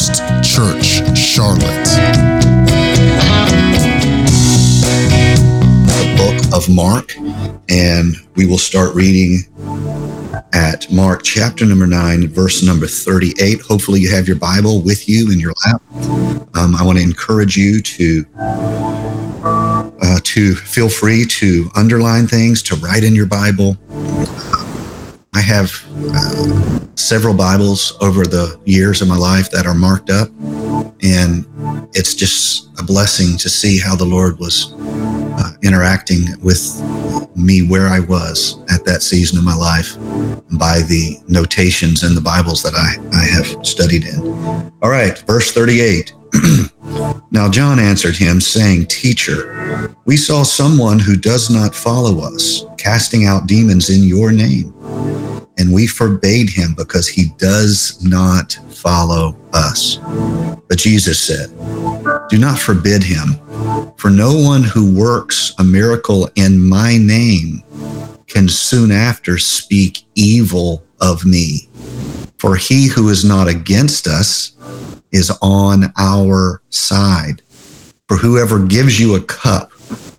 First Church, Charlotte. The book of Mark, and we will start reading at Mark chapter number 9, verse number 38. Hopefully, you have your Bible with you in your lap. Um, I want to encourage you to. Uh, to feel free to underline things, to write in your Bible. I have uh, several Bibles over the years of my life that are marked up, and it's just a blessing to see how the Lord was uh, interacting with me where I was at that season of my life by the notations in the Bibles that I, I have studied in. All right, verse 38. now John answered him, saying, Teacher, we saw someone who does not follow us, casting out demons in your name. And we forbade him because he does not follow us. But Jesus said, Do not forbid him, for no one who works a miracle in my name can soon after speak evil of me. For he who is not against us is on our side. For whoever gives you a cup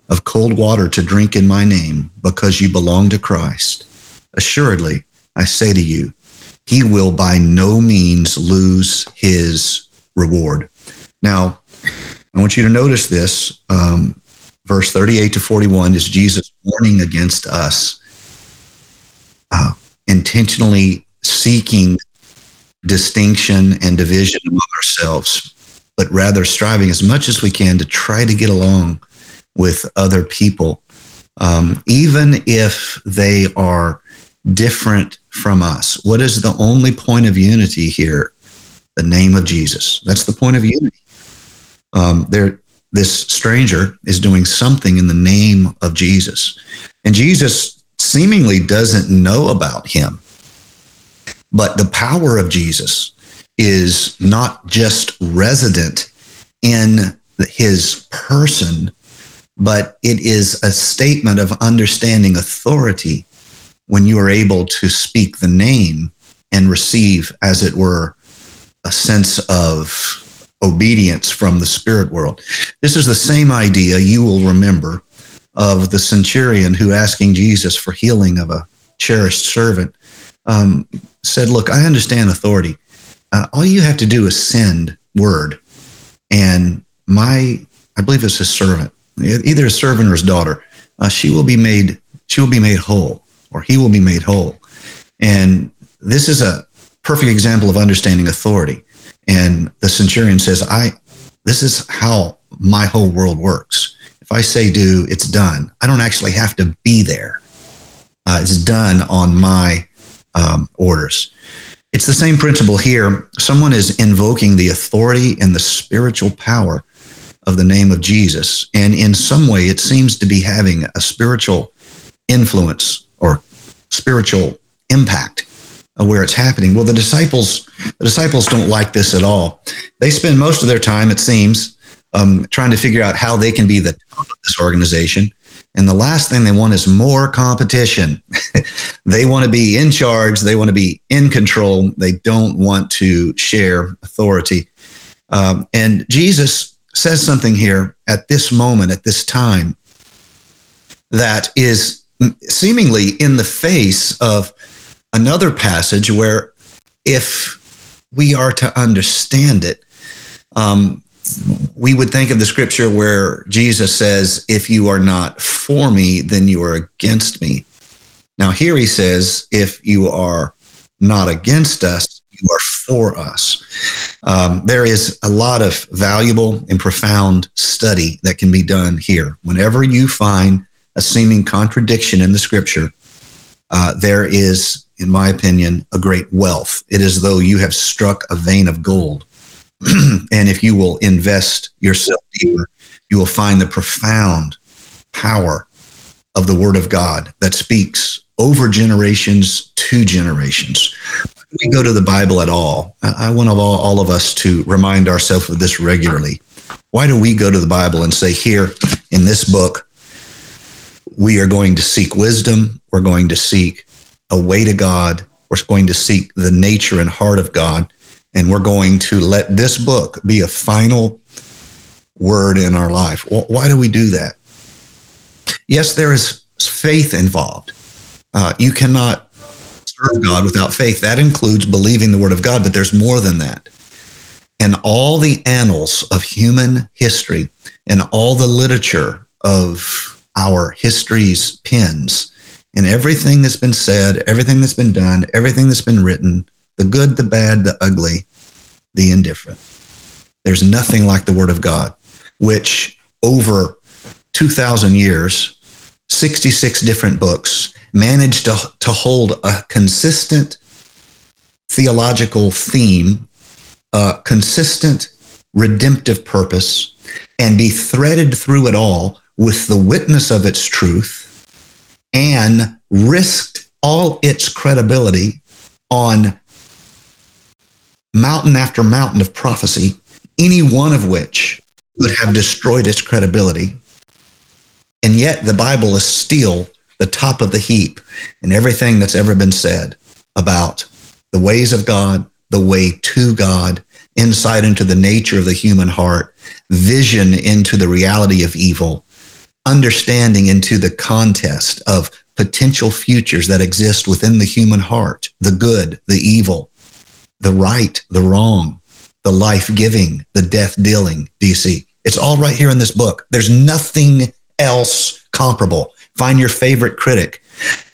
of cold water to drink in my name because you belong to Christ, assuredly, I say to you, he will by no means lose his reward. Now, I want you to notice this. Um, verse 38 to 41 is Jesus warning against us uh, intentionally seeking distinction and division among ourselves, but rather striving as much as we can to try to get along with other people, um, even if they are different from us. What is the only point of unity here? The name of Jesus. That's the point of unity. Um, there, this stranger is doing something in the name of Jesus, and Jesus seemingly doesn't know about him. But the power of Jesus is not just resident in his person, but it is a statement of understanding authority when you are able to speak the name and receive, as it were, a sense of obedience from the spirit world. This is the same idea you will remember of the centurion who asking Jesus for healing of a cherished servant um, said, Look, I understand authority. Uh, all you have to do is send word. And my, I believe it's his servant, either his servant or his daughter, uh, she will be made, she will be made whole or he will be made whole. And this is a perfect example of understanding authority. And the centurion says, I, this is how my whole world works. If I say do, it's done. I don't actually have to be there. Uh, it's done on my um, orders. It's the same principle here. Someone is invoking the authority and the spiritual power of the name of Jesus. And in some way, it seems to be having a spiritual influence or spiritual impact where it's happening. Well, the disciples, the disciples don't like this at all. They spend most of their time, it seems, um, trying to figure out how they can be the top of this organization. And the last thing they want is more competition. they want to be in charge. They want to be in control. They don't want to share authority. Um, and Jesus says something here at this moment, at this time, that is seemingly in the face of another passage where if we are to understand it, um, we would think of the scripture where Jesus says, If you are not for me, then you are against me. Now, here he says, If you are not against us, you are for us. Um, there is a lot of valuable and profound study that can be done here. Whenever you find a seeming contradiction in the scripture, uh, there is, in my opinion, a great wealth. It is though you have struck a vein of gold. and if you will invest yourself deeper, you will find the profound power of the Word of God that speaks over generations to generations. We go to the Bible at all. I want all, all of us to remind ourselves of this regularly. Why do we go to the Bible and say, here in this book, we are going to seek wisdom. We're going to seek a way to God. We're going to seek the nature and heart of God. And we're going to let this book be a final word in our life. Why do we do that? Yes, there is faith involved. Uh, you cannot serve God without faith. That includes believing the word of God, but there's more than that. And all the annals of human history and all the literature of our history's pens and everything that's been said, everything that's been done, everything that's been written, the good, the bad, the ugly, the indifferent. There's nothing like the Word of God, which over 2,000 years, 66 different books, managed to, to hold a consistent theological theme, a consistent redemptive purpose, and be threaded through it all with the witness of its truth and risked all its credibility on mountain after mountain of prophecy, any one of which would have destroyed its credibility. And yet the Bible is still the top of the heap in everything that's ever been said about the ways of God, the way to God, insight into the nature of the human heart, vision into the reality of evil, understanding into the contest of potential futures that exist within the human heart, the good, the evil, the right, the wrong, the life giving, the death dealing. Do you see? It's all right here in this book. There's nothing else comparable. Find your favorite critic.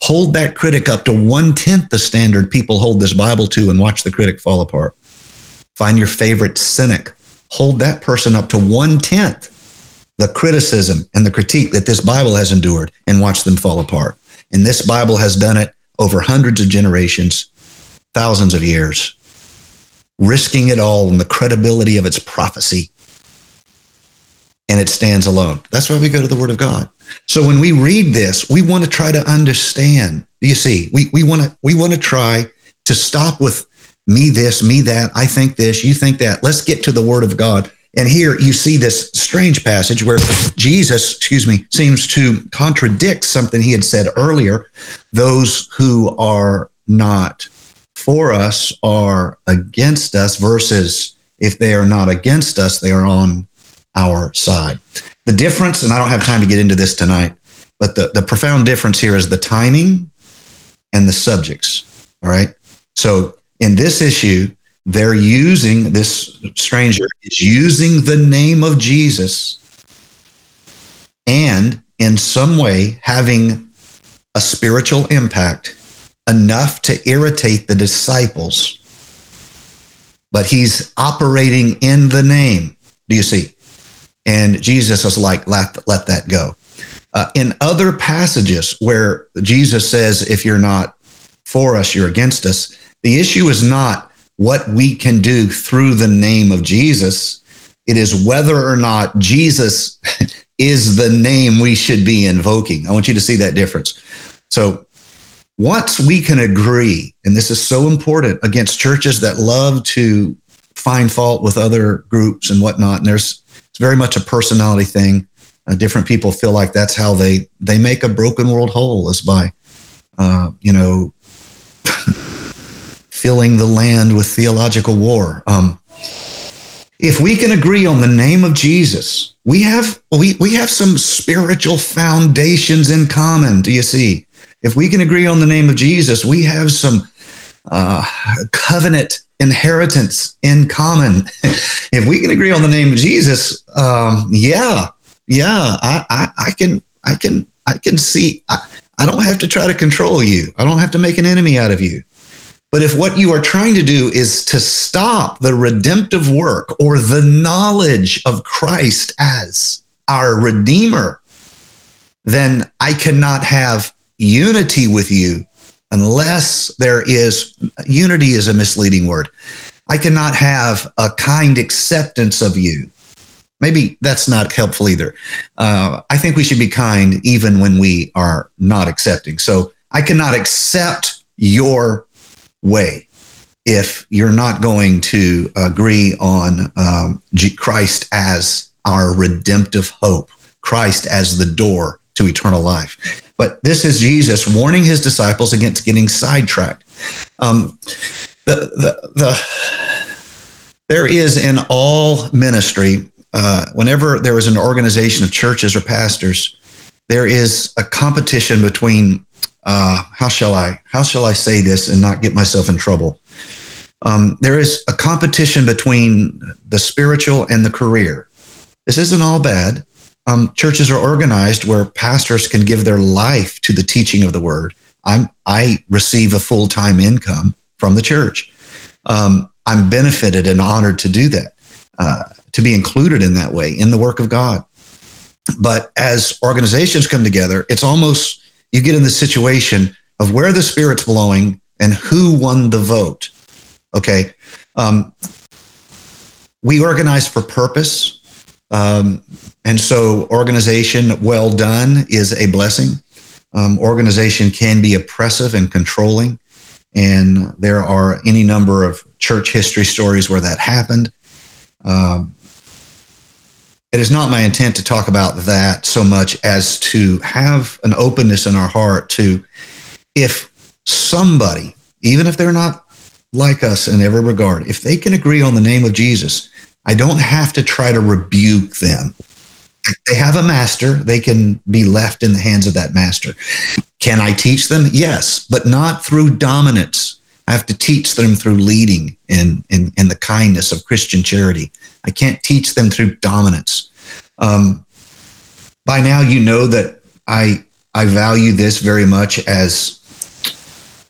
Hold that critic up to one tenth the standard people hold this Bible to and watch the critic fall apart. Find your favorite cynic. Hold that person up to one tenth the criticism and the critique that this Bible has endured and watch them fall apart. And this Bible has done it over hundreds of generations, thousands of years, risking it all in the credibility of its prophecy. And it stands alone. That's why we go to the Word of God. So when we read this, we want to try to understand. You see, we, we want to we want to try to stop with me this, me that, I think this, you think that. Let's get to the Word of God and here you see this strange passage where Jesus, excuse me, seems to contradict something he had said earlier. Those who are not for us are against us, versus if they are not against us, they are on our side. The difference, and I don't have time to get into this tonight, but the, the profound difference here is the timing and the subjects. All right. So in this issue, they're using this stranger is using the name of Jesus and in some way having a spiritual impact enough to irritate the disciples but he's operating in the name do you see and jesus is like let, let that go uh, in other passages where jesus says if you're not for us you're against us the issue is not what we can do through the name of Jesus. It is whether or not Jesus is the name we should be invoking. I want you to see that difference. So, once we can agree, and this is so important against churches that love to find fault with other groups and whatnot, and there's it's very much a personality thing. Uh, different people feel like that's how they they make a broken world whole is by, uh, you know. filling the land with theological war. Um, if we can agree on the name of Jesus, we have we we have some spiritual foundations in common. Do you see? If we can agree on the name of Jesus, we have some uh, covenant inheritance in common. if we can agree on the name of Jesus, um, yeah, yeah, I, I, I, can, I can, I can see. I, I don't have to try to control you. I don't have to make an enemy out of you. But if what you are trying to do is to stop the redemptive work or the knowledge of Christ as our Redeemer, then I cannot have unity with you unless there is unity is a misleading word. I cannot have a kind acceptance of you. Maybe that's not helpful either. Uh, I think we should be kind even when we are not accepting. So I cannot accept your way if you're not going to agree on um, Christ as our redemptive hope, Christ as the door to eternal life. But this is Jesus warning his disciples against getting sidetracked. Um, the, the, the, There is in all ministry, uh, whenever there is an organization of churches or pastors, there is a competition between uh, how shall I how shall I say this and not get myself in trouble? Um, there is a competition between the spiritual and the career. This isn't all bad. Um, churches are organized where pastors can give their life to the teaching of the word. I'm I receive a full time income from the church. Um, I'm benefited and honored to do that, uh, to be included in that way in the work of God. But as organizations come together, it's almost you get in the situation of where the spirit's blowing and who won the vote. Okay. Um, we organize for purpose. Um, and so, organization well done is a blessing. Um, organization can be oppressive and controlling. And there are any number of church history stories where that happened. Um, it is not my intent to talk about that so much as to have an openness in our heart to if somebody, even if they're not like us in every regard, if they can agree on the name of Jesus, I don't have to try to rebuke them. They have a master, they can be left in the hands of that master. Can I teach them? Yes, but not through dominance. I have to teach them through leading and, and, and the kindness of Christian charity. I can't teach them through dominance. Um, by now, you know that I I value this very much as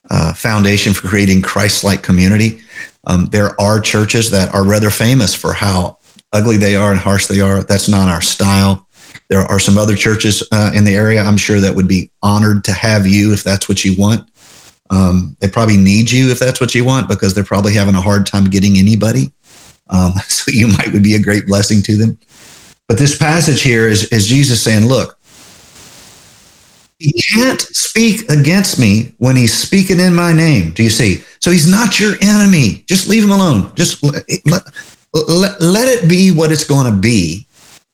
a foundation for creating Christ-like community. Um, there are churches that are rather famous for how ugly they are and harsh they are. That's not our style. There are some other churches uh, in the area. I'm sure that would be honored to have you if that's what you want. Um, they probably need you if that's what you want because they're probably having a hard time getting anybody. Um, so you might would be a great blessing to them. But this passage here is, is Jesus saying, look, he can't speak against me when he's speaking in my name. Do you see? So he's not your enemy. Just leave him alone. Just let, let it be what it's going to be.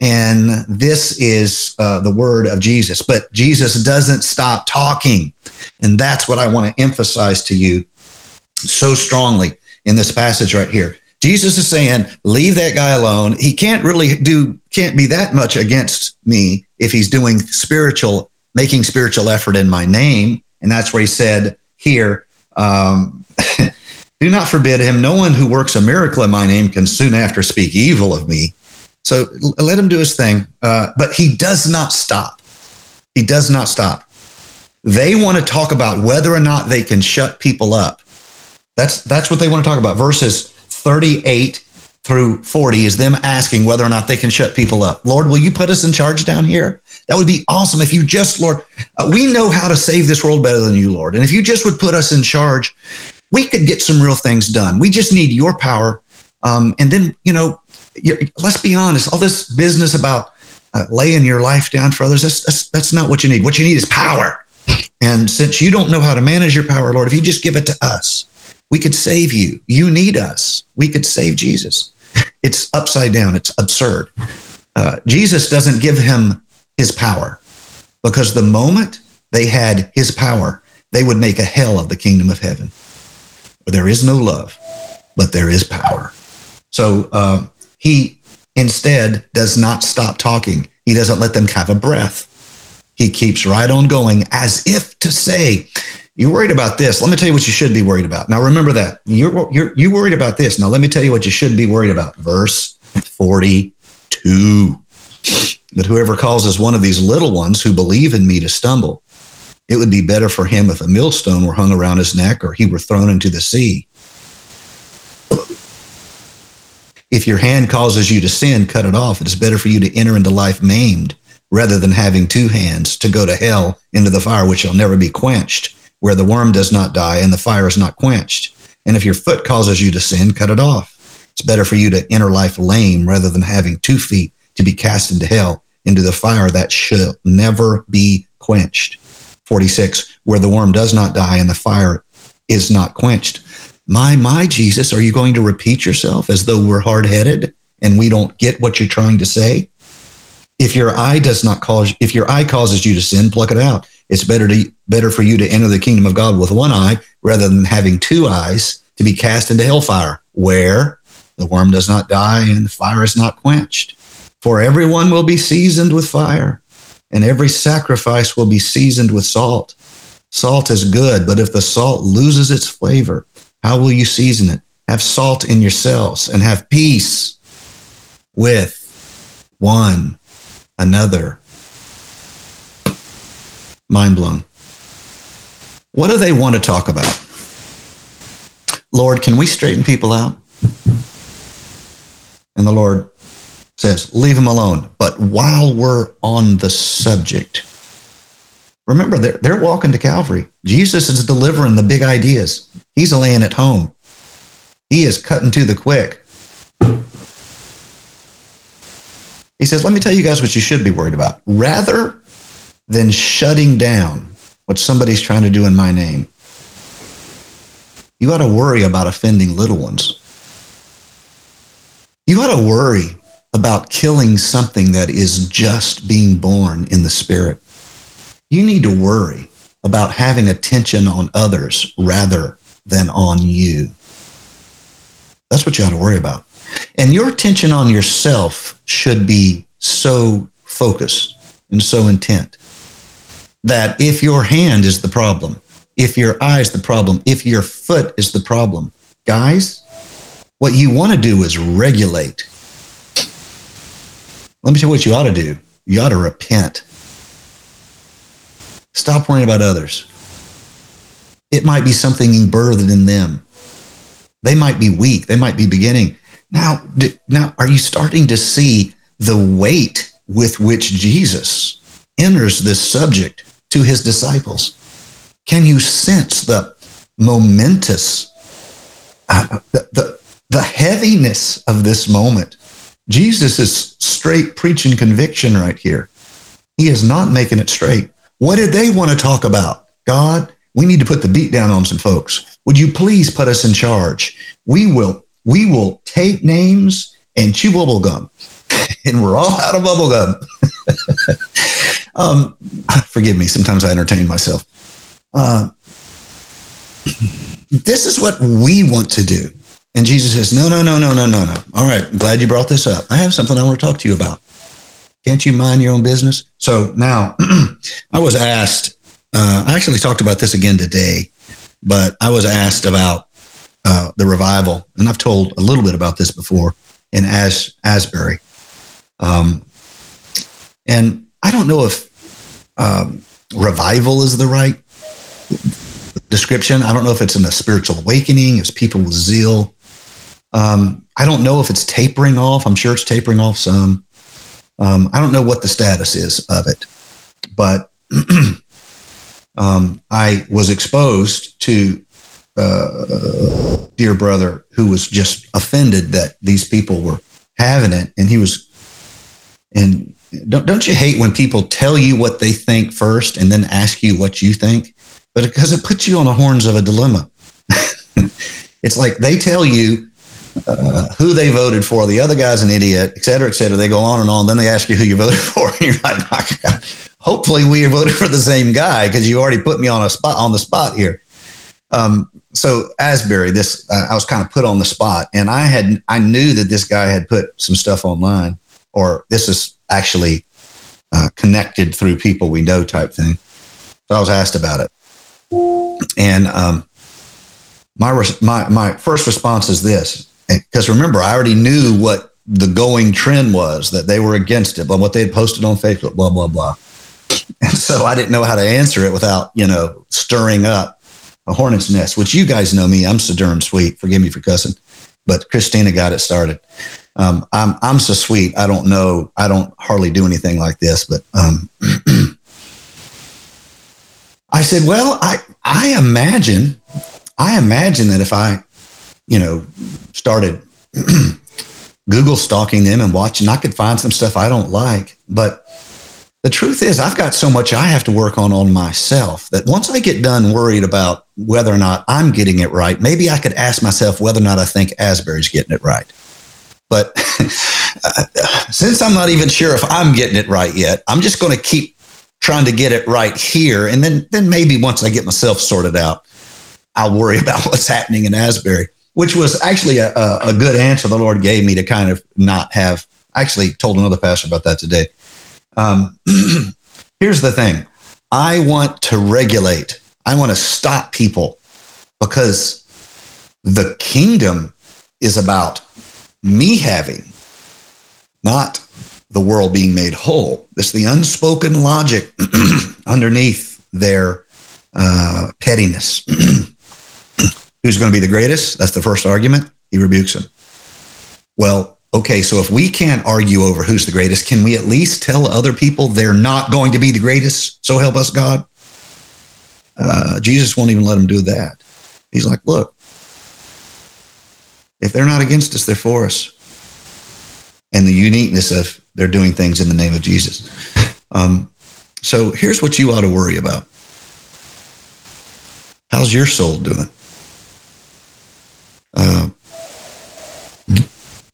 And this is uh, the word of Jesus. But Jesus doesn't stop talking. And that's what I want to emphasize to you so strongly in this passage right here. Jesus is saying, leave that guy alone. He can't really do, can't be that much against me if he's doing spiritual, making spiritual effort in my name. And that's where he said here, um, do not forbid him. No one who works a miracle in my name can soon after speak evil of me. So let him do his thing. Uh, but he does not stop. He does not stop. They want to talk about whether or not they can shut people up. That's that's what they want to talk about. Verses 38 through 40 is them asking whether or not they can shut people up. Lord, will you put us in charge down here? That would be awesome if you just, Lord, uh, we know how to save this world better than you, Lord. And if you just would put us in charge, we could get some real things done. We just need your power. Um, and then, you know, let's be honest, all this business about uh, laying your life down for others, that's, that's, that's not what you need. What you need is power. And since you don't know how to manage your power, Lord, if you just give it to us, we could save you. You need us. We could save Jesus. It's upside down. It's absurd. Uh, Jesus doesn't give him his power because the moment they had his power, they would make a hell of the kingdom of heaven. There is no love, but there is power. So uh, he instead does not stop talking. He doesn't let them have a breath. He keeps right on going as if to say, you're worried about this. Let me tell you what you should be worried about. Now remember that. You're you're you worried about this. Now let me tell you what you should be worried about. Verse 42. But whoever causes one of these little ones who believe in me to stumble, it would be better for him if a millstone were hung around his neck or he were thrown into the sea. If your hand causes you to sin, cut it off. It is better for you to enter into life maimed rather than having two hands to go to hell into the fire which shall never be quenched where the worm does not die and the fire is not quenched. And if your foot causes you to sin, cut it off. It's better for you to enter life lame rather than having two feet to be cast into hell, into the fire that shall never be quenched. 46, where the worm does not die and the fire is not quenched. My, my, Jesus, are you going to repeat yourself as though we're hard headed and we don't get what you're trying to say? If your eye does not cause, if your eye causes you to sin, pluck it out. It's better to better for you to enter the kingdom of God with one eye rather than having two eyes to be cast into hellfire, where The worm does not die, and the fire is not quenched. For everyone will be seasoned with fire, and every sacrifice will be seasoned with salt. Salt is good, but if the salt loses its flavor, how will you season it? Have salt in yourselves and have peace with one another. Mind blown. What do they want to talk about? Lord, can we straighten people out? And the Lord says, leave them alone. But while we're on the subject, remember, they're, they're walking to Calvary. Jesus is delivering the big ideas. He's laying it home. He is cutting to the quick. He says, let me tell you guys what you should be worried about. Rather than shutting down what somebody's trying to do in my name, you ought to worry about offending little ones. You ought to worry about killing something that is just being born in the spirit. You need to worry about having attention on others rather than on you. That's what you ought to worry about. And your attention on yourself should be so focused and so intent that if your hand is the problem, if your eye is the problem, if your foot is the problem, guys, what you want to do is regulate. Let me tell you what you ought to do. You ought to repent. Stop worrying about others. It might be something birthed in them. They might be weak. They might be beginning. Now, now, are you starting to see the weight with which Jesus enters this subject to his disciples? Can you sense the momentous, uh, the, the, the heaviness of this moment? Jesus is straight preaching conviction right here. He is not making it straight. What did they want to talk about? God, we need to put the beat down on some folks. Would you please put us in charge? We will, we will take names and chew bubble gum. and we're all out of bubble gum. um, forgive me. Sometimes I entertain myself. Uh, this is what we want to do. And Jesus says, no, no, no, no, no, no, no. All right. I'm glad you brought this up. I have something I want to talk to you about. Can't you mind your own business? So now I was asked, uh, I actually talked about this again today, but I was asked about uh, the revival. And I've told a little bit about this before in As, Asbury. Um, and I don't know if um, revival is the right description. I don't know if it's in a spiritual awakening, it's people with zeal. Um, I don't know if it's tapering off. I'm sure it's tapering off some. Um, I don't know what the status is of it, but um, I was exposed to uh, dear brother who was just offended that these people were having it, and he was. And don't don't you hate when people tell you what they think first and then ask you what you think? But because it puts you on the horns of a dilemma. it's like they tell you uh, who they voted for, the other guy's an idiot, et cetera, et cetera. They go on and on. Then they ask you who you voted for, and you're like, hopefully we voted for the same guy because you already put me on a spot on the spot here. Um, so Asbury, this uh, I was kind of put on the spot, and I had I knew that this guy had put some stuff online, or this is actually uh, connected through people we know type thing. So I was asked about it, and um, my my my first response is this: because remember, I already knew what the going trend was that they were against it, but what they had posted on Facebook, blah blah blah. And so I didn't know how to answer it without you know stirring up a hornet's nest. Which you guys know me, I'm so darn sweet. Forgive me for cussing, but Christina got it started. Um, I'm I'm so sweet. I don't know. I don't hardly do anything like this, but um, I said, well, I I imagine I imagine that if I you know, started Google stalking them and watching, I could find some stuff I don't like. But the truth is, I've got so much I have to work on on myself that once I get done worried about whether or not I'm getting it right, maybe I could ask myself whether or not I think Asbury's getting it right. But since I'm not even sure if I'm getting it right yet, I'm just going to keep trying to get it right here. And then, then maybe once I get myself sorted out, I'll worry about what's happening in Asbury. Which was actually a, a, good answer the Lord gave me to kind of not have. I actually told another pastor about that today. Um, here's the thing I want to regulate, I want to stop people because the kingdom is about me having, not the world being made whole. It's the unspoken logic underneath their uh, pettiness. Who's going to be the greatest? That's the first argument. He rebukes him. Well, okay, so if we can't argue over who's the greatest, can we at least tell other people they're not going to be the greatest? So help us God. Uh, Jesus won't even let him do that. He's like, look, if they're not against us, they're for us. And the uniqueness of they're doing things in the name of Jesus. Um, so here's what you ought to worry about. How's your soul doing? Uh,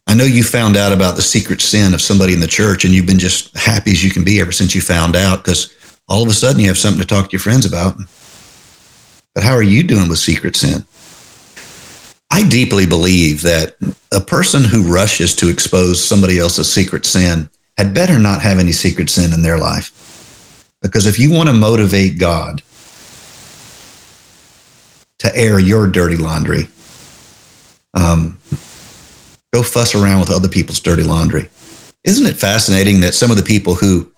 I know you found out about the secret sin of somebody in the church, and you've been just happy as you can be ever since you found out because all of a sudden you have something to talk to your friends about. But how are you doing with secret sin? I deeply believe that a person who rushes to expose somebody else's secret sin had better not have any secret sin in their life. Because if you want to motivate God to air your dirty laundry, um, go fuss around with other people's dirty laundry. Isn't it fascinating that some of the people who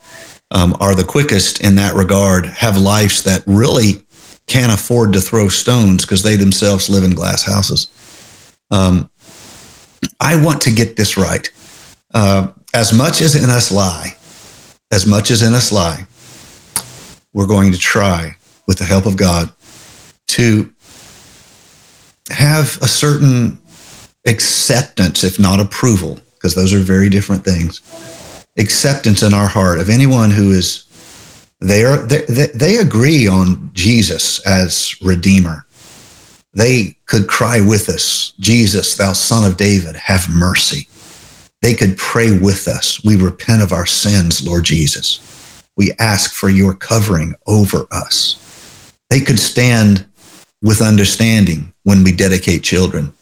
um, are the quickest in that regard have lives that really can't afford to throw stones because they themselves live in glass houses? Um, I want to get this right. Uh, as much as in us lie, as much as in us lie, we're going to try, with the help of God, to have a certain acceptance, if not approval, because those are very different things. Acceptance in our heart of anyone who is they are they, they agree on Jesus as Redeemer they could cry with us, Jesus, thou son of David, have mercy. They could pray with us. We repent of our sins, Lord Jesus. We ask for your covering over us. They could stand with understanding when we dedicate children.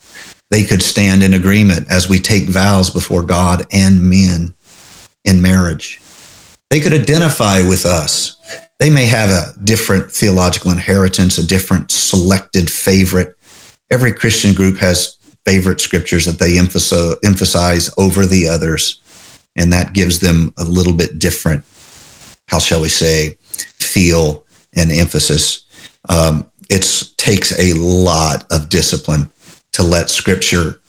They could stand in agreement as we take vows before God and men in marriage. They could identify with us they may have a different theological inheritance, a different selected favorite. Every Christian group has favorite scriptures that they emphasize over the others, and that gives them a little bit different, how shall we say, feel and emphasis. Um, it takes a lot of discipline to let scripture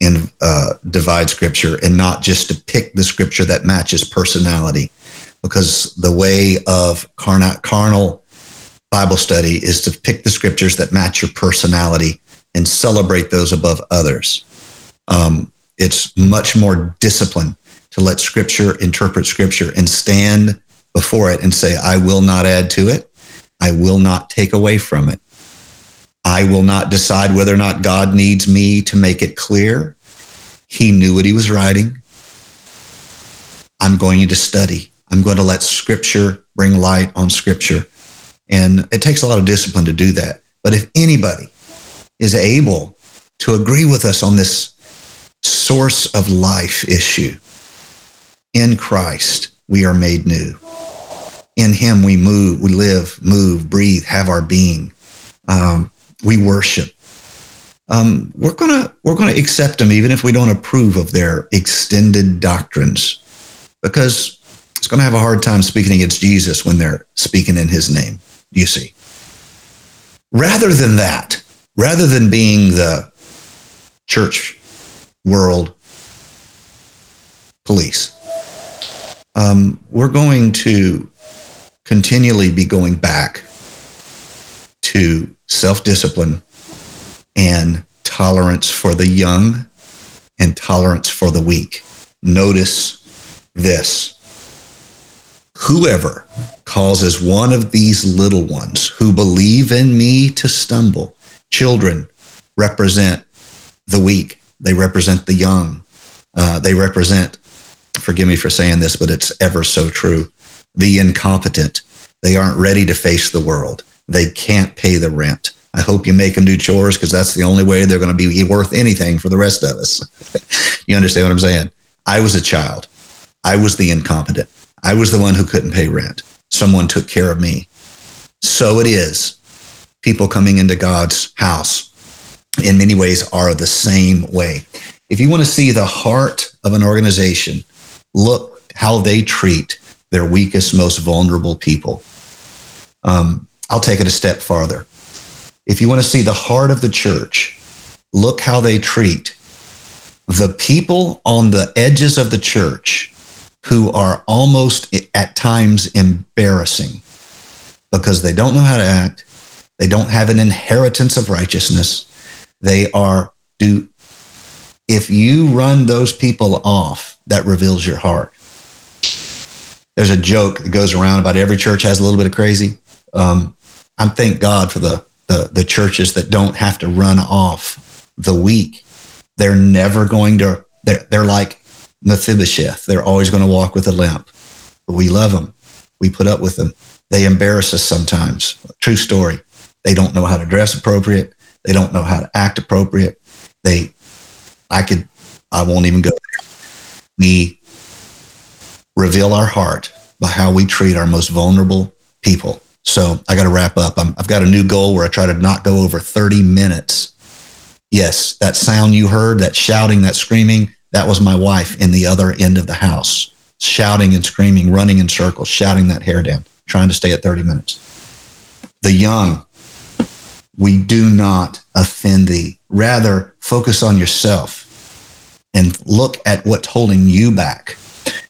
and uh, divide scripture and not just to pick the scripture that matches personality because the way of carnal, carnal Bible study is to pick the scriptures that match your personality and celebrate those above others. Um, it's much more discipline to let scripture interpret scripture and stand before it and say, I will not add to it. I will not take away from it. I will not decide whether or not God needs me to make it clear. He knew what he was writing. I'm going to study. I'm going to let scripture bring light on scripture. And it takes a lot of discipline to do that. But if anybody is able to agree with us on this source of life issue, in Christ, we are made new. In him, we move, we live, move, breathe, have our being. Um, we worship. Um, we're gonna we're gonna accept them even if we don't approve of their extended doctrines, because it's to have a hard time speaking against Jesus when they're speaking in his name, you see. Rather than that, rather than being the church world police, um, we're going to continually be going back to self discipline and tolerance for the young and tolerance for the weak. Notice this Whoever causes one of these little ones who believe in me to stumble, children represent the weak, they represent the young, uh, they represent, forgive me for saying this, but it's ever so true, the incompetent. They aren't ready to face the world. They can't pay the rent. I hope you make them do chores because that's the only way they're going to be worth anything for the rest of us. you understand what I'm saying? I was a child. I was the incompetent. I was the one who couldn't pay rent. Someone took care of me. So it is. People coming into God's house in many ways are the same way. If you want to see the heart of an organization, look how they treat their weakest, most vulnerable people. Um, I'll take it a step farther. If you want to see the heart of the church, look how they treat the people on the edges of the church who are almost at times embarrassing because they don't know how to act. They don't have an inheritance of righteousness. They are do if you run those people off, that reveals your heart. There's a joke that goes around about every church has a little bit of crazy. Um, I'm thank God for the, the the churches that don't have to run off the weak. They're never going to. They're, they're like Mephibosheth. They're always going to walk with a limp. But we love them. We put up with them. They embarrass us sometimes. True story. They don't know how to dress appropriate. They don't know how to act appropriate. They, I could, I won't even go there. We reveal our heart by how we treat our most vulnerable people. So I got to wrap up. i have got a new goal where I try to not go over 30 minutes. Yes, that sound you heard, that shouting, that screaming, that was my wife in the other end of the house, shouting and screaming, running in circles, shouting that hair down, trying to stay at 30 minutes. The young, we do not offend thee. Rather, focus on yourself and look at what's holding you back.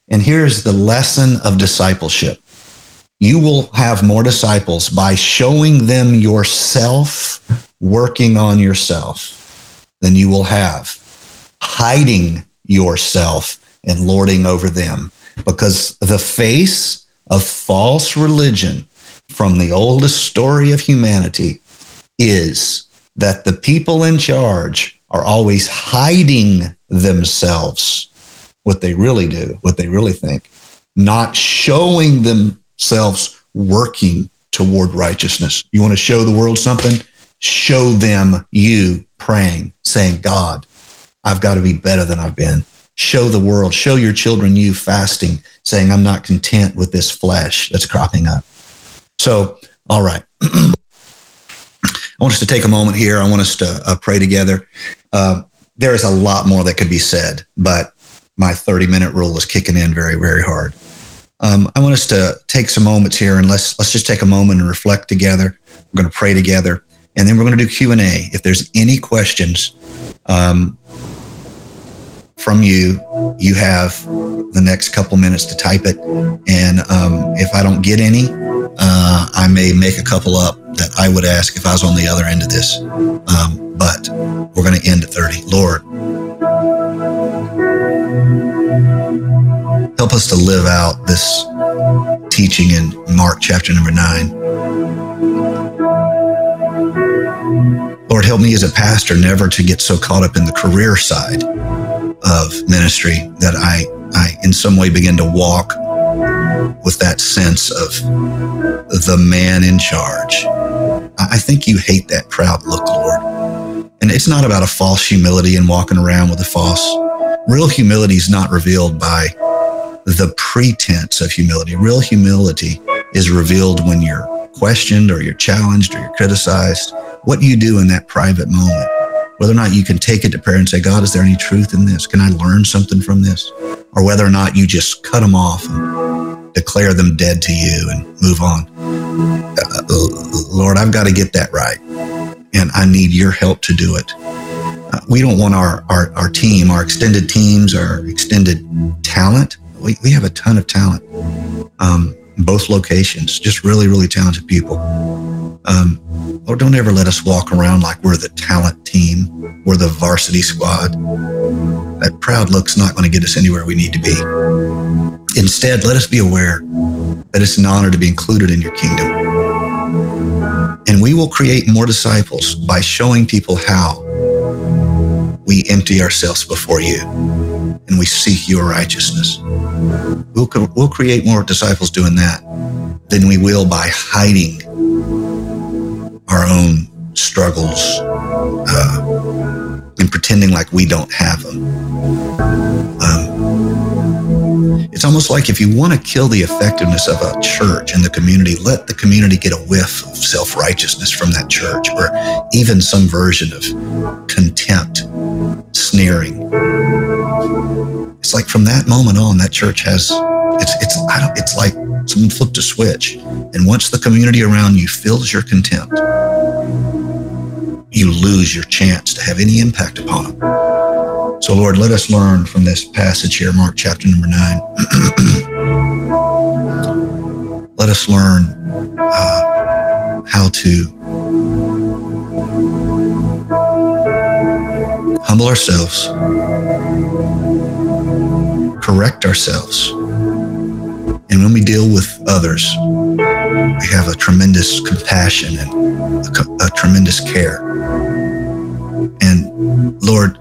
And here's the lesson of discipleship you will have more disciples by showing them yourself, working on yourself, than you will have hiding yourself and lording over them. Because the face of false religion from the oldest story of humanity is that the people in charge are always hiding themselves, what they really do, what they really think, not showing themselves working toward righteousness. You want to show the world something? Show them you praying, saying, God, I've got to be better than I've been. Show the world, show your children you fasting, saying, I'm not content with this flesh that's cropping up. So, all right. I want us to take a moment here. I want us to uh, pray together. Uh, there is a lot more that could be said, but my 30 minute rule is kicking in very, very hard. Um, I want us to take some moments here and let's let's just take a moment and reflect together. We're going to pray together, and then we're going to do Q and A. If there's any questions, um, from you. You have the next couple minutes to type it. And um, if I don't get any, uh, I may make a couple up that I would ask if I was on the other end of this. Um, but we're going to end at 30. Lord, help us to live out this teaching in Mark chapter number nine. Lord, help me as a pastor never to get so caught up in the career side of ministry that I, I in some way begin to walk with that sense of the man in charge. I think you hate that proud look, Lord. And it's not about a false humility and walking around with a false. Real humility is not revealed by the pretense of humility. Real humility is revealed when you're questioned or you're challenged or you're criticized. What you do in that private moment? whether or not you can take it to prayer and say, God, is there any truth in this? Can I learn something from this? Or whether or not you just cut them off and declare them dead to you and move on. Uh, Lord, I've got to get that right. And I need your help to do it. Uh, we don't want our, our, our team, our extended teams, our extended talent. We, we have a ton of talent. Um, both locations, just really, really talented people. Um, or don't ever let us walk around like we're the talent team, we're the varsity squad. That proud look's not going to get us anywhere we need to be. Instead, let us be aware that it's an honor to be included in your kingdom. And we will create more disciples by showing people how we empty ourselves before you and we seek your righteousness. We'll, we'll create more disciples doing that than we will by hiding our own struggles uh, and pretending like we don't have them. Um, it's almost like if you want to kill the effectiveness of a church and the community, let the community get a whiff of self righteousness from that church or even some version of contempt, sneering. It's like from that moment on, that church has it's it's I don't it's like someone flipped a switch, and once the community around you feels your contempt, you lose your chance to have any impact upon them. So, Lord, let us learn from this passage here, Mark chapter number nine. let us learn uh, how to humble ourselves, correct ourselves, and when we deal with others, we have a tremendous compassion and a, a tremendous care. And Lord,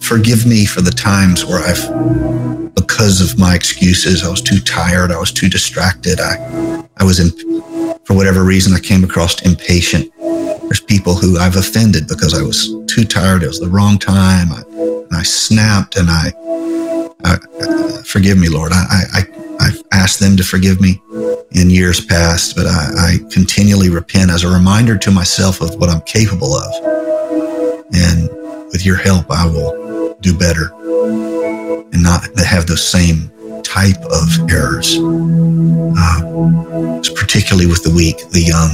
forgive me for the times where I've, because of my excuses, I was too tired, I was too distracted, I, I was, in, for whatever reason, I came across impatient. There's people who I've offended because I was too tired. It was the wrong time. I, I snapped and I, Forgive me, Lord. I, I, I've asked them to forgive me in years past, but I, I, continually repent as a reminder to myself of what I'm capable of. And with your help, I will do better and not have those same type of errors, uh, particularly with the weak, the young.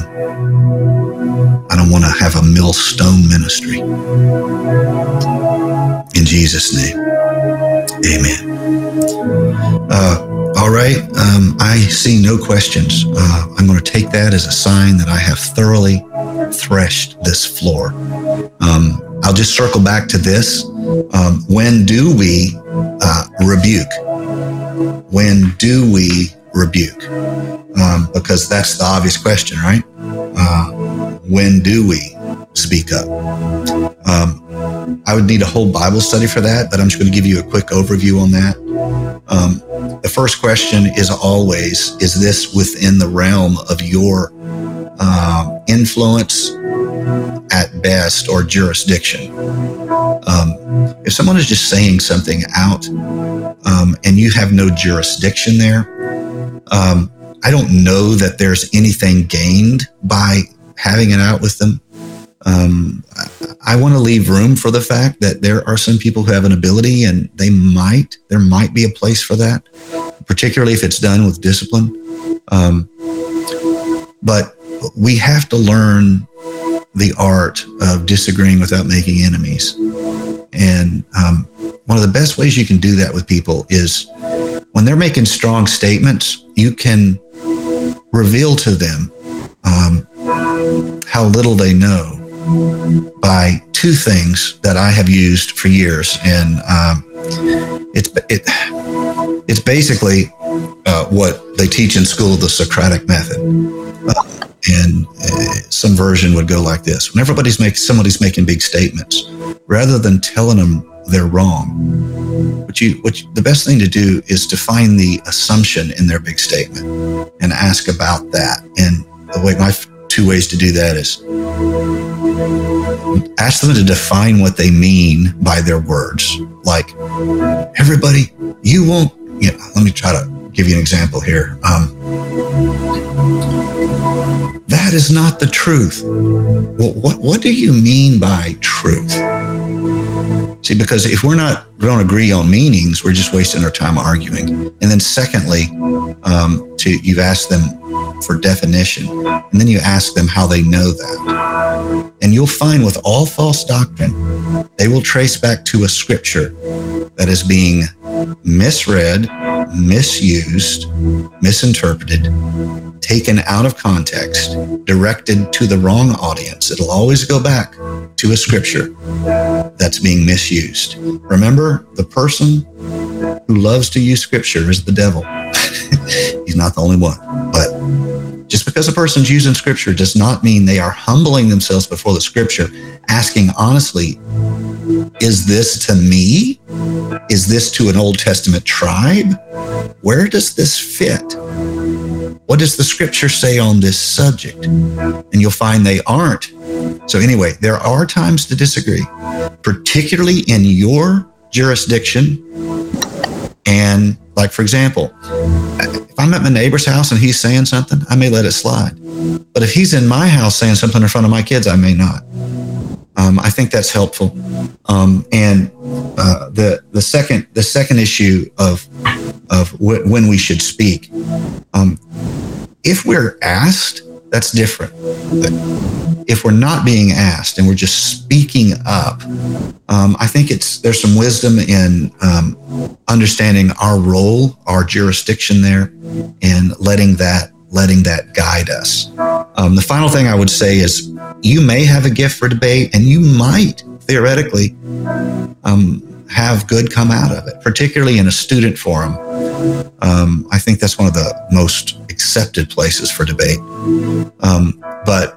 I don't want to have a millstone ministry. In Jesus' name, amen. Uh, all right. Um, I see no questions. Uh, I'm going to take that as a sign that I have thoroughly threshed this floor. Um, I'll just circle back to this. Um, when do we uh, rebuke? When do we rebuke? Um, because that's the obvious question, right? Uh, when do we speak up? I would need a whole Bible study for that, but I'm just going to give you a quick overview on that. Um, the first question is always Is this within the realm of your uh, influence at best or jurisdiction? Um, if someone is just saying something out um, and you have no jurisdiction there, um, I don't know that there's anything gained by having it out with them. Um, I want to leave room for the fact that there are some people who have an ability and they might, there might be a place for that, particularly if it's done with discipline. Um, but we have to learn the art of disagreeing without making enemies. And um, one of the best ways you can do that with people is when they're making strong statements, you can reveal to them um, how little they know by two things that I have used for years, and um, it's it, it's basically uh, what they teach in school, the Socratic method. Uh, and uh, some version would go like this: When everybody's making somebody's making big statements, rather than telling them they're wrong, what you what you, the best thing to do is to find the assumption in their big statement and ask about that. And the way my two ways to do that is ask them to define what they mean by their words. Like, everybody, you won't, know, let me try to give you an example here. Um, that is not the truth. Well, what, what do you mean by truth? See, because if we're not, we don't agree on meanings, we're just wasting our time arguing. And then secondly, um, you've asked them for definition, and then you ask them how they know that. And you'll find with all false doctrine, they will trace back to a scripture that is being misread, misused, misinterpreted, taken out of context, directed to the wrong audience. It'll always go back to a scripture that's being misused. Remember, the person who loves to use scripture is the devil. He's not the only one. But just because a person's using scripture does not mean they are humbling themselves before the scripture, asking honestly, is this to me? Is this to an Old Testament tribe? Where does this fit? What does the scripture say on this subject? And you'll find they aren't So, anyway, there are times to disagree, particularly in your jurisdiction. And, like, for example, if I'm at my neighbor's house and he's saying something, I may let it slide. But if he's in my house saying something in front of my kids, I may not. Um, I think that's helpful. Um, and uh, the the second the second issue of of when we should speak, um, if we're asked, that's different. But if we're not being asked and we're just speaking up, um, I think it's there's some wisdom in um, understanding our role, our jurisdiction there, and letting that letting that guide us. Um, the final thing I would say is you may have a gift for debate and you might theoretically um, have good come out of it, particularly in a student forum. Um, I think that's one of the most accepted places for debate. Um, but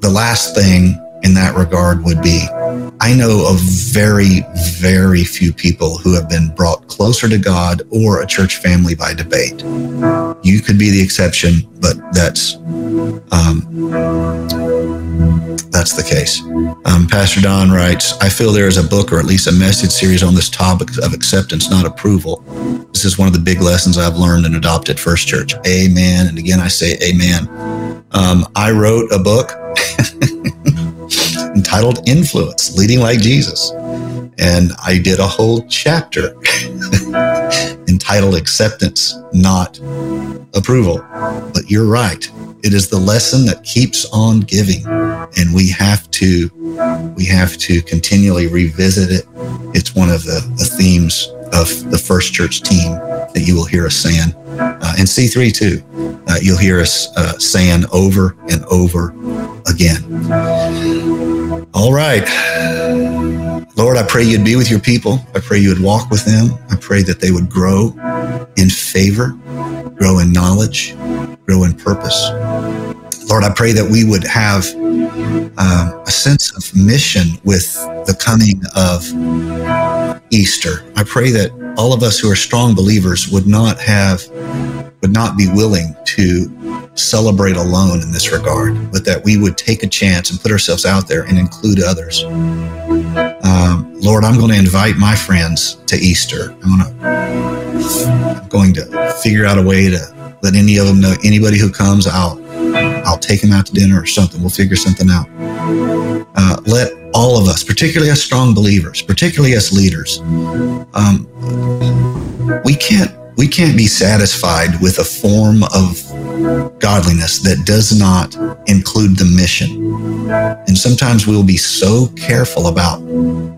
the last thing in that regard would be I know of very, very few people who have been brought closer to God or a church family by debate. You could be the exception, but that's um, that's the case. Um, Pastor Don writes, I feel there is a book or at least a message series on this topic of acceptance, not approval. This is one of the big lessons I've learned and adopted First Church. Amen. And again, I say amen. Um, I wrote a book entitled Influence Leading Like Jesus. And I did a whole chapter entitled Acceptance, Not Approval. But you're right. It is the lesson that keeps on giving. And we have to we have to continually revisit it. It's one of the, the themes of the first church team that you will hear us saying. Uh, and C3 too. Uh, you'll hear us uh, saying over and over again. All right. Lord, I pray you'd be with your people. I pray you would walk with them. I pray that they would grow in favor, grow in knowledge, grow in purpose. Lord, I pray that we would have um, a sense of mission with the coming of Easter. I pray that all of us who are strong believers would not have, would not be willing to celebrate alone in this regard, but that we would take a chance and put ourselves out there and include others. Um, Lord, I'm going to invite my friends to Easter. I'm going to, I'm going to figure out a way to let any of them know. Anybody who comes, I'll I'll take them out to dinner or something. We'll figure something out. Uh, let all of us, particularly as strong believers, particularly as leaders, um, we can't we can't be satisfied with a form of godliness that does not include the mission. And sometimes we'll be so careful about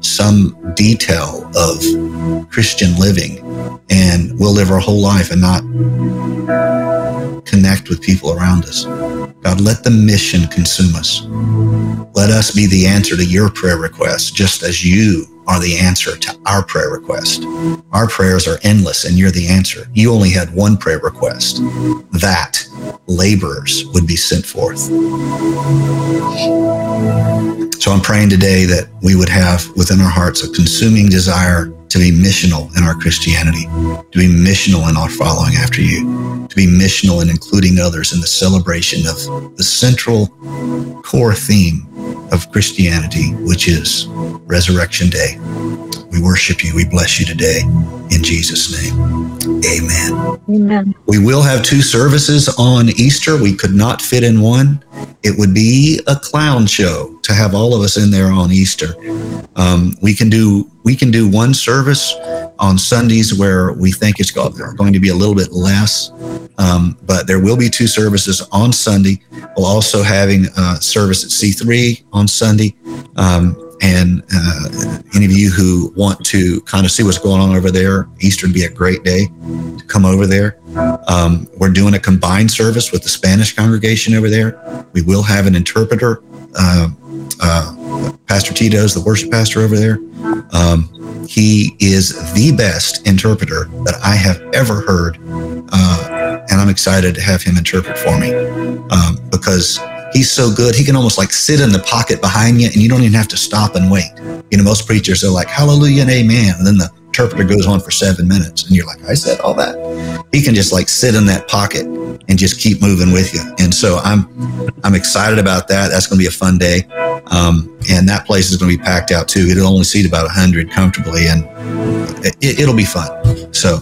some detail of Christian living and we'll live our whole life and not connect with people around us. God, let the mission consume us. Let us be the answer to your prayer request, just as you are the answer to our prayer request. Our prayers are endless, and you're the answer. You only had one prayer request that laborers would be sent forth. So I'm praying today that we would have within our hearts a consuming desire to be missional in our Christianity, to be missional in our following after you, to be missional in including others in the celebration of the central core theme of Christianity, which is Resurrection Day. We worship you. We bless you today in Jesus' name. Amen. Amen. We will have two services on Easter. We could not fit in one. It would be a clown show to have all of us in there on Easter. Um, we can do we can do one service on Sundays where we think it's going to be a little bit less, um, but there will be two services on Sunday. We'll also having a service at C3 on Sunday. Um, and uh, any of you who want to kind of see what's going on over there, Easter would be a great day to come over there. Um, we're doing a combined service with the Spanish congregation over there. We will have an interpreter. Uh, uh, pastor Tito's the worship pastor over there. Um, he is the best interpreter that I have ever heard. Uh, and I'm excited to have him interpret for me um, because he's so good. He can almost like sit in the pocket behind you and you don't even have to stop and wait. You know, most preachers are like, hallelujah and amen. And then the interpreter goes on for seven minutes and you're like, I said all that. He can just like sit in that pocket and just keep moving with you. And so I'm, I'm excited about that. That's going to be a fun day. Um, and that place is going to be packed out too. It'll only seat about a 100 comfortably, and it, will be fun. So,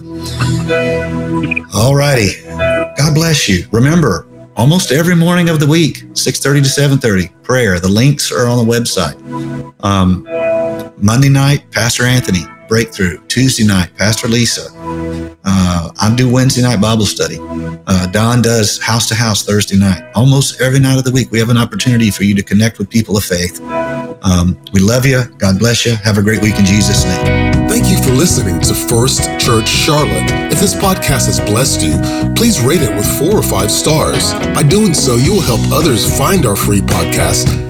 all righty. God bless you. Remember, almost every morning of the week, 6:30 to 7:30, prayer. The links are on the website. Um, Monday night, Pastor Anthony, breakthrough. Tuesday night, Pastor Lisa. Uh, I do Wednesday night Bible study. Uh, Don does house to house Thursday night. Almost every night of the week, we have an opportunity for you to connect with people of faith. Um, we love you. God bless you. Have a great week in Jesus' name. Thank you for listening to First Church Charlotte. If this podcast has blessed you, please rate it with four or five stars. By doing so, you will help others find our free podcast